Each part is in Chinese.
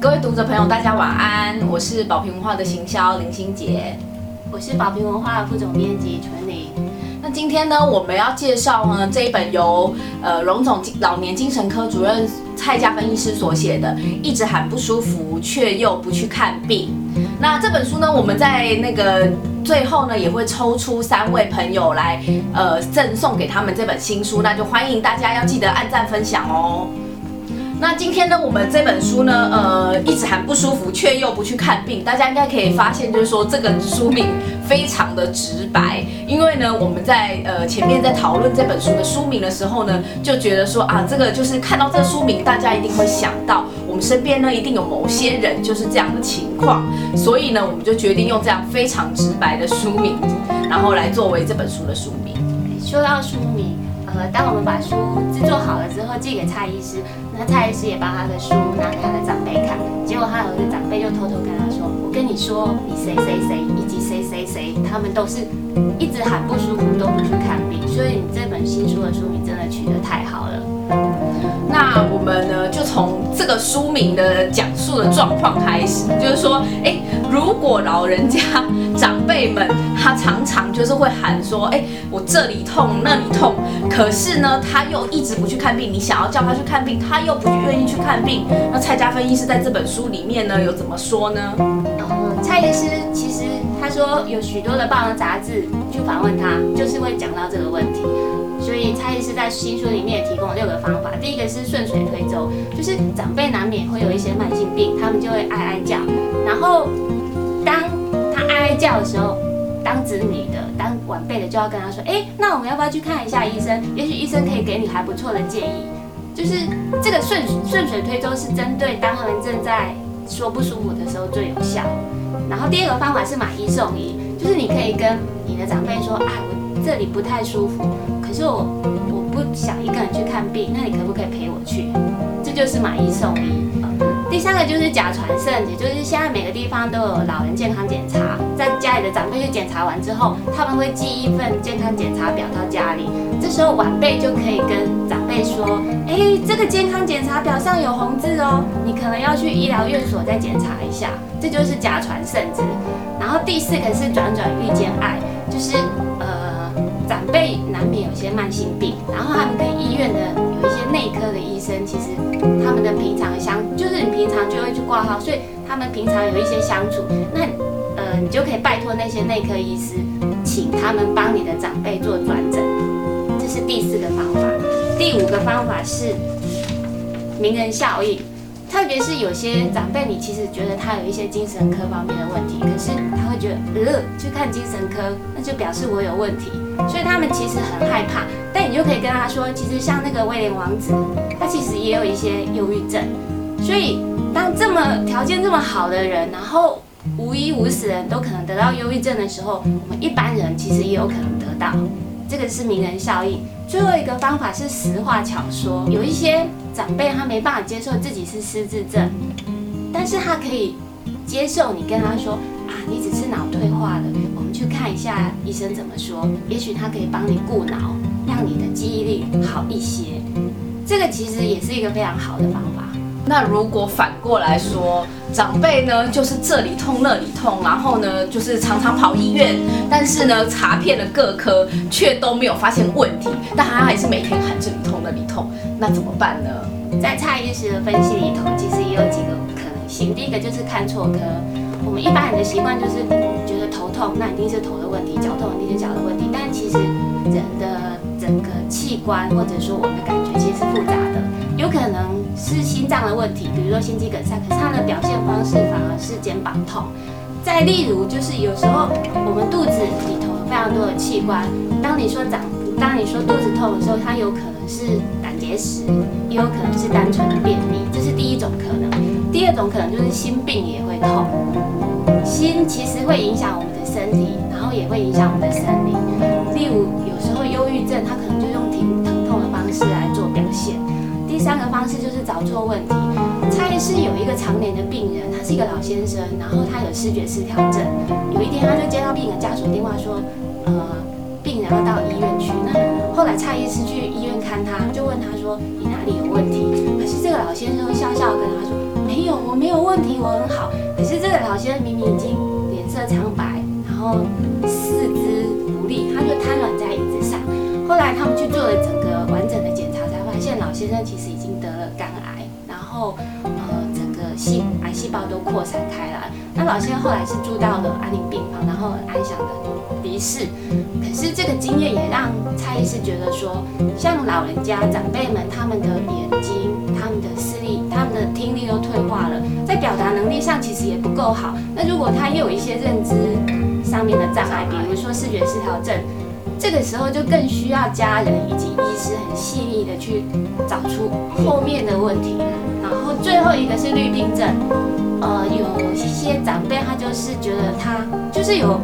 各位读者朋友，大家晚安，我是宝瓶文化的行销林心杰，我是宝瓶文化的副总编辑纯玲。那今天呢，我们要介绍呢这一本由呃荣总老年精神科主任蔡家芬医师所写的，一直喊不舒服却又不去看病。那这本书呢，我们在那个最后呢，也会抽出三位朋友来呃赠送给他们这本新书，那就欢迎大家要记得按赞分享哦。那今天呢，我们这本书呢，呃，一直喊不舒服，却又不去看病。大家应该可以发现，就是说这个书名非常的直白。因为呢，我们在呃前面在讨论这本书的书名的时候呢，就觉得说啊，这个就是看到这书名，大家一定会想到我们身边呢一定有某些人就是这样的情况。所以呢，我们就决定用这样非常直白的书名，然后来作为这本书的书名。说到书名。当我们把书制作好了之后，寄给蔡医师，那蔡医师也把他的书拿给他的长辈看，结果他有一个长辈就偷偷跟他说：“我跟你说，你谁谁谁以及谁谁谁，他们都是一直喊不舒服都不去看病，所以你这本新书的书名真的取得太好了。”那我们呢，就从这个书名的讲述的状况开始，就是说，哎，如果老人家长辈们他常常就是会喊说，哎，我这里痛那里痛，可是呢，他又一直不去看病，你想要叫他去看病，他又不愿意去看病。那蔡家芬医师在这本书里面呢，有怎么说呢？嗯，蔡医师其实他说有许多的报章杂志去访问他，就是会讲到这个问题。所以蔡医师在新书里面也提供了六个方法。第一个是顺水推舟，就是长辈难免会有一些慢性病，他们就会哀哀叫。然后当他哀哀叫的时候，当子女的、当晚辈的就要跟他说：“哎，那我们要不要去看一下医生？也许医生可以给你还不错的建议。”就是这个顺顺水推舟是针对当他们正在说不舒服的时候最有效。然后第二个方法是买一送一，就是你可以跟你的长辈说：“啊，我这里不太舒服。”可是我我不想一个人去看病，那你可不可以陪我去？这就是买一送一。第三个就是假传圣，也就是现在每个地方都有老人健康检查，在家里的长辈去检查完之后，他们会寄一份健康检查表到家里，这时候晚辈就可以跟长辈说：哎，这个健康检查表上有红字哦，你可能要去医疗院所再检查一下。这就是假传圣旨。然后第四个是转转遇见爱，就是呃。长辈难免有些慢性病，然后他们跟医院的有一些内科的医生，其实他们的平常相就是你平常就会去挂号，所以他们平常有一些相处，那呃你就可以拜托那些内科医师，请他们帮你的长辈做转诊，这是第四个方法。第五个方法是名人效应。特别是有些长辈，你其实觉得他有一些精神科方面的问题，可是他会觉得，呃，去看精神科，那就表示我有问题，所以他们其实很害怕。但你就可以跟他说，其实像那个威廉王子，他其实也有一些忧郁症。所以当这么条件这么好的人，然后无依无死人都可能得到忧郁症的时候，我们一般人其实也有可能得到。这个是名人效应。最后一个方法是实话巧说，有一些长辈他没办法接受自己是失智症，但是他可以接受你跟他说啊，你只是脑退化了，去看一下医生怎么说，也许他可以帮你固脑，让你的记忆力好一些。这个其实也是一个非常好的方法。那如果反过来说，长辈呢就是这里痛那里痛，然后呢就是常常跑医院，但是呢查遍了各科却都没有发现问题，但他还是每天喊这里痛那里痛，那怎么办呢？在蔡医师的分析里头，其实也有几个可能性。第一个就是看错科，我们一般人的习惯就是觉得痛，那一定是头的问题；脚痛一定是脚的问题。但其实人的整个器官或者说我们的感觉其实是复杂的。有可能是心脏的问题，比如说心肌梗塞，可是它的表现方式反而是肩膀痛。再例如，就是有时候我们肚子里头有非常多的器官，当你说长，当你说肚子痛的时候，它有可能是胆结石，也有可能是单纯的便秘，这是第一种可能。第二种可能就是心病也会痛，心其实会影响我们的身体，然后也会影响我们的生理。例如，有时候忧郁症，它可能就用停疼痛的方式来做表现。第三个方式就是找错问题。蔡医师有一个常年的病人，他是一个老先生，然后他有视觉失调症。有一天，他就接到病人家属电话说，呃，病人要到医院去。那后来蔡医师去医院看他，就问他说，你哪里有问题？可是这个老先生笑笑跟他说，没有我没，有问题，我很好。可是这个老先生明明已经脸色苍白，然后四肢无力，他就瘫软在椅子上。后来他们去做了整个完整的检查，才发现老先生其实已经得了肝癌，然后呃整个细癌细胞都扩散开来。那老先生后来是住到了安宁病房，然后安详的离世。可是这个经验也让蔡医师觉得说，像老人家长辈们，他们的眼睛、他们的视力、他们的听力都退化了，在表达能力上其实也不够好。那如果他又有一些认知上面的障碍，比如说视觉失调症，这个时候就更需要家人以及医师很细腻的去找出后面的问题。然后最后一个是绿病症，呃，有一些长辈他就是觉得他就是有。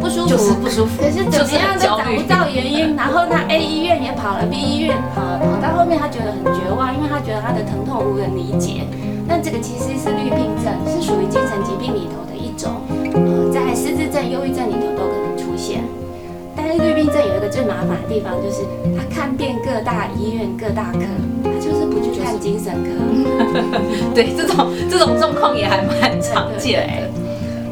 不舒服，就是不舒服，可是怎么样都找不到原因。然后他 A 医院也跑了，B 医院跑了，跑到后面他觉得很绝望，因为他觉得他的疼痛无人理解。那这个其实是绿病症，是属于精神疾病里头种，呃，在失智症、忧郁症里头都可能出现。但是绿病症有一个最麻烦的地方，就是他看遍各大医院、各大科，他就是不去看精神科。对，这种这种状况也还蛮常见的。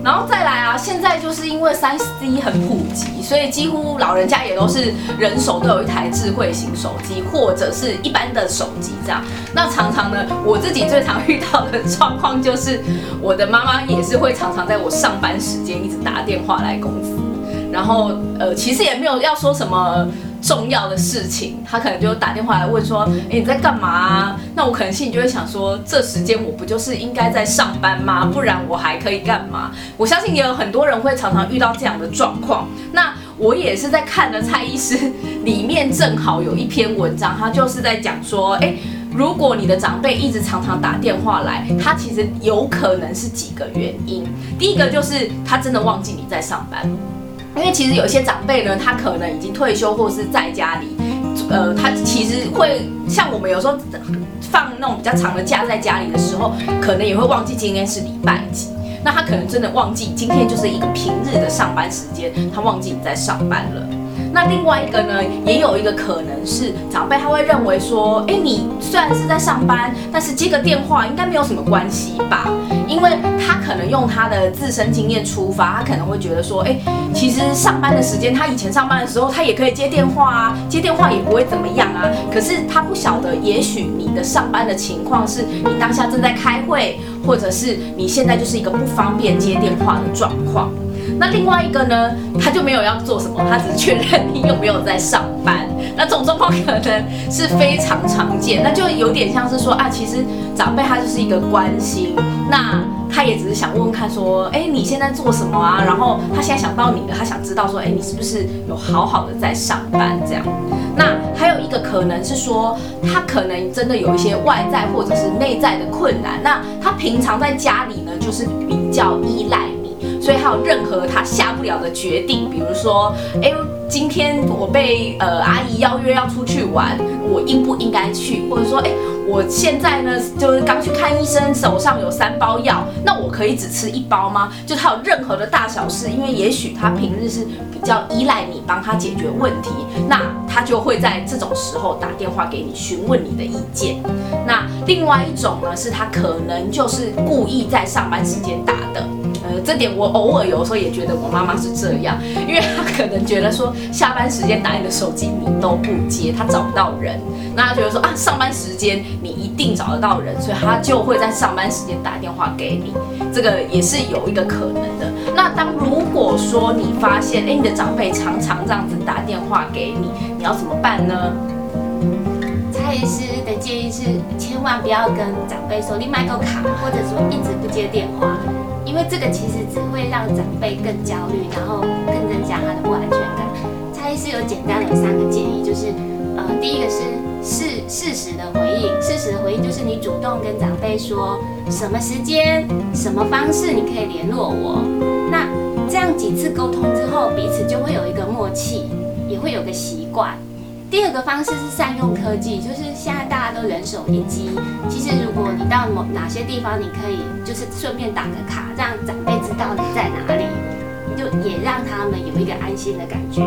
然后再来啊，现在就是因为三 C 很普及，所以几乎老人家也都是人手都有一台智慧型手机，或者是一般的手机这样。那常常呢，我自己最常遇到的状况就是，我的妈妈也是会常常在我上班时间一直打电话来公司，然后呃，其实也没有要说什么。重要的事情，他可能就打电话来问说：“哎，你在干嘛？”那我可能心里就会想说：“这时间我不就是应该在上班吗？不然我还可以干嘛？”我相信也有很多人会常常遇到这样的状况。那我也是在看了蔡医师里面，正好有一篇文章，他就是在讲说：“哎，如果你的长辈一直常常打电话来，他其实有可能是几个原因。第一个就是他真的忘记你在上班。”因为其实有一些长辈呢，他可能已经退休或是在家里，呃，他其实会像我们有时候放那种比较长的假在家里的时候，可能也会忘记今天是礼拜几，那他可能真的忘记今天就是一个平日的上班时间，他忘记你在上班了。那另外一个呢，也有一个可能是长辈他会认为说，哎，你虽然是在上班，但是接个电话应该没有什么关系吧？因为用他的自身经验出发，他可能会觉得说，哎，其实上班的时间，他以前上班的时候，他也可以接电话啊，接电话也不会怎么样啊。可是他不晓得，也许你的上班的情况是你当下正在开会，或者是你现在就是一个不方便接电话的状况。那另外一个呢，他就没有要做什么，他只是确认你有没有在上班。那这种状况可能是非常常见，那就有点像是说啊，其实长辈他就是一个关心，那他也只是想问问看说，哎，你现在做什么啊？然后他现在想到你了，他想知道说，哎，你是不是有好好的在上班这样？那还有一个可能是说，他可能真的有一些外在或者是内在的困难，那他平常在家里呢，就是比较依赖。所以还有任何他下不了的决定，比如说，哎，今天我被呃阿姨邀约要出去玩，我应不应该去？或者说，哎，我现在呢就是刚去看医生，手上有三包药，那我可以只吃一包吗？就他有任何的大小事，因为也许他平日是比较依赖你帮他解决问题，那他就会在这种时候打电话给你询问你的意见。那另外一种呢，是他可能就是故意在上班时间打的。这点我偶尔有时候也觉得我妈妈是这样，因为她可能觉得说下班时间打你的手机你都不接，她找不到人，那她觉得说啊上班时间你一定找得到人，所以她就会在上班时间打电话给你，这个也是有一个可能的。那当如果说你发现哎你的长辈常常这样子打电话给你，你要怎么办呢？蔡医师的建议是千万不要跟长辈说你买个卡，或者说一直不接电话。因为这个其实只会让长辈更焦虑，然后更增加他的不安全感。蔡医师有简单的三个建议，就是呃，第一个是事事实的回应，事实的回应就是你主动跟长辈说什么时间、什么方式你可以联络我。那这样几次沟通之后，彼此就会有一个默契，也会有个习惯。第二个方式是善用科技，就是现在大家都人手一机。其实如果你到某哪些地方，你可以就是顺便打个卡，让长辈知道你在哪里，就也让他们有一个安心的感觉。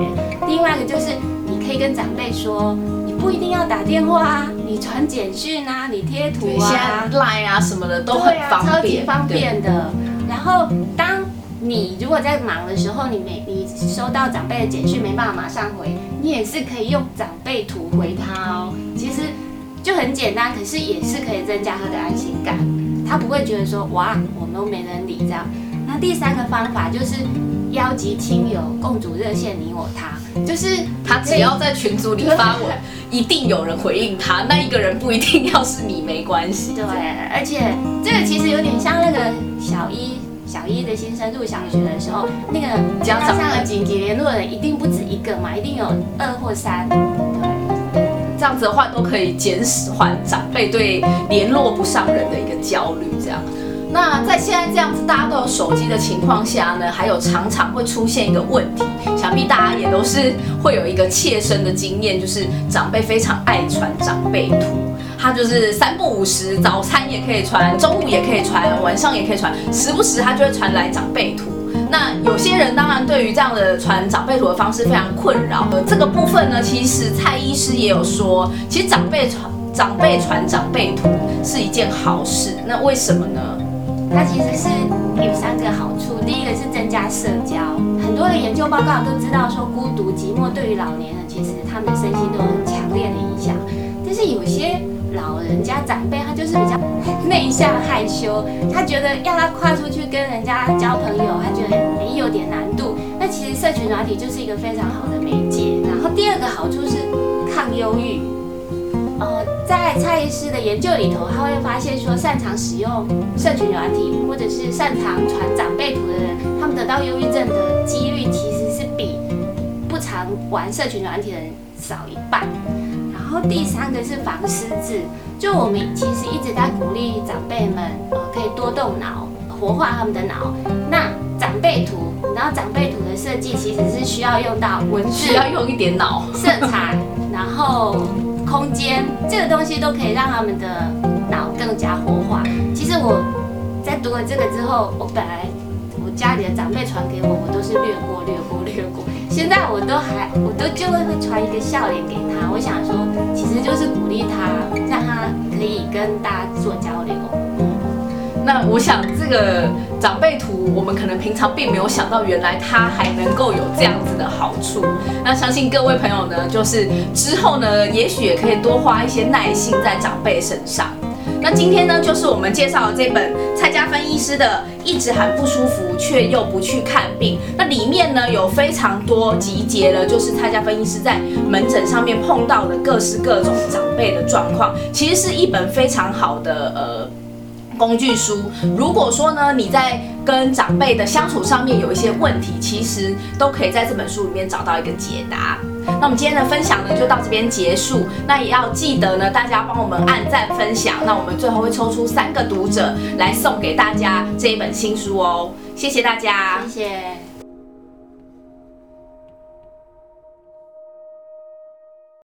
另外一个就是你可以跟长辈说，你不一定要打电话啊，你传简讯啊，你贴图现啊在，Line 啊什么的都很对啊，超级，方便的。然后当你如果在忙的时候，你没你收到长辈的简讯没办法马上回，你也是可以用长辈图回他哦。其实就很简单，可是也是可以增加他的安心感，他不会觉得说哇我们都没人理这样。那第三个方法就是邀集亲友共组热线你我他，就是他只要在群组里发文，一定有人回应他。那一个人不一定要是你，没关系。对，而且这个其实有点像那个小一小一的新生入小学的时候，那个家长上了紧急联络人一定不止一个嘛，一定有二或三。对，这样子的话，都可以减缓长辈对联络不上人的一个焦虑。这样，那在现在这样子大家都有手机的情况下呢，还有常常会出现一个问题，想必大家也都是会有一个切身的经验，就是长辈非常爱传长辈图。他就是三不五时，早餐也可以传，中午也可以传，晚上也可以传，时不时他就会传来长辈图。那有些人当然对于这样的传长辈图的方式非常困扰。呃，这个部分呢，其实蔡医师也有说，其实长辈传长辈传长辈图是一件好事。那为什么呢？它其实是有三个好处。第一个是加社交，很多的研究报告都知道说，孤独寂寞对于老年人其实他们的身心都有很强烈的影响。但是有些老人家长辈他就是比较内向害羞，他觉得要他跨出去跟人家交朋友，他觉得也有点难度。那其实社群软体就是一个非常好的媒介。然后第二个好处是抗忧郁。呃，在蔡医师的研究里头，他会发现说，擅长使用社群软体或者是擅长传长辈图的人，们得到忧郁症的几率其实是比不常玩社群软体的人少一半。然后第三个是防失智，就我们其实一直在鼓励长辈们，呃，可以多动脑，活化他们的脑。那长辈图，然后长辈图的设计其实是需要用到文字需要用一点脑。色彩，然后空间，这个东西都可以让他们的脑更加活化。其实我在读了这个之后，我本来我家里的长辈传给我，我都是略过、略过、略过。现在我都还，我都就会会传一个笑脸给他。我想说，其实就是鼓励他，让他可以跟大家做交流。那我想这个长辈图，我们可能平常并没有想到，原来它还能够有这样子的好处。那相信各位朋友呢，就是之后呢，也许也可以多花一些耐心在长辈身上。那今天呢，就是我们介绍的这本蔡家芬医师的《一直很不舒服却又不去看病》。那里面呢，有非常多集结了，就是蔡家芬医师在门诊上面碰到的各式各种长辈的状况，其实是一本非常好的呃。工具书，如果说呢你在跟长辈的相处上面有一些问题，其实都可以在这本书里面找到一个解答。那我们今天的分享呢就到这边结束，那也要记得呢大家帮我们按赞分享，那我们最后会抽出三个读者来送给大家这一本新书哦，谢谢大家。谢谢。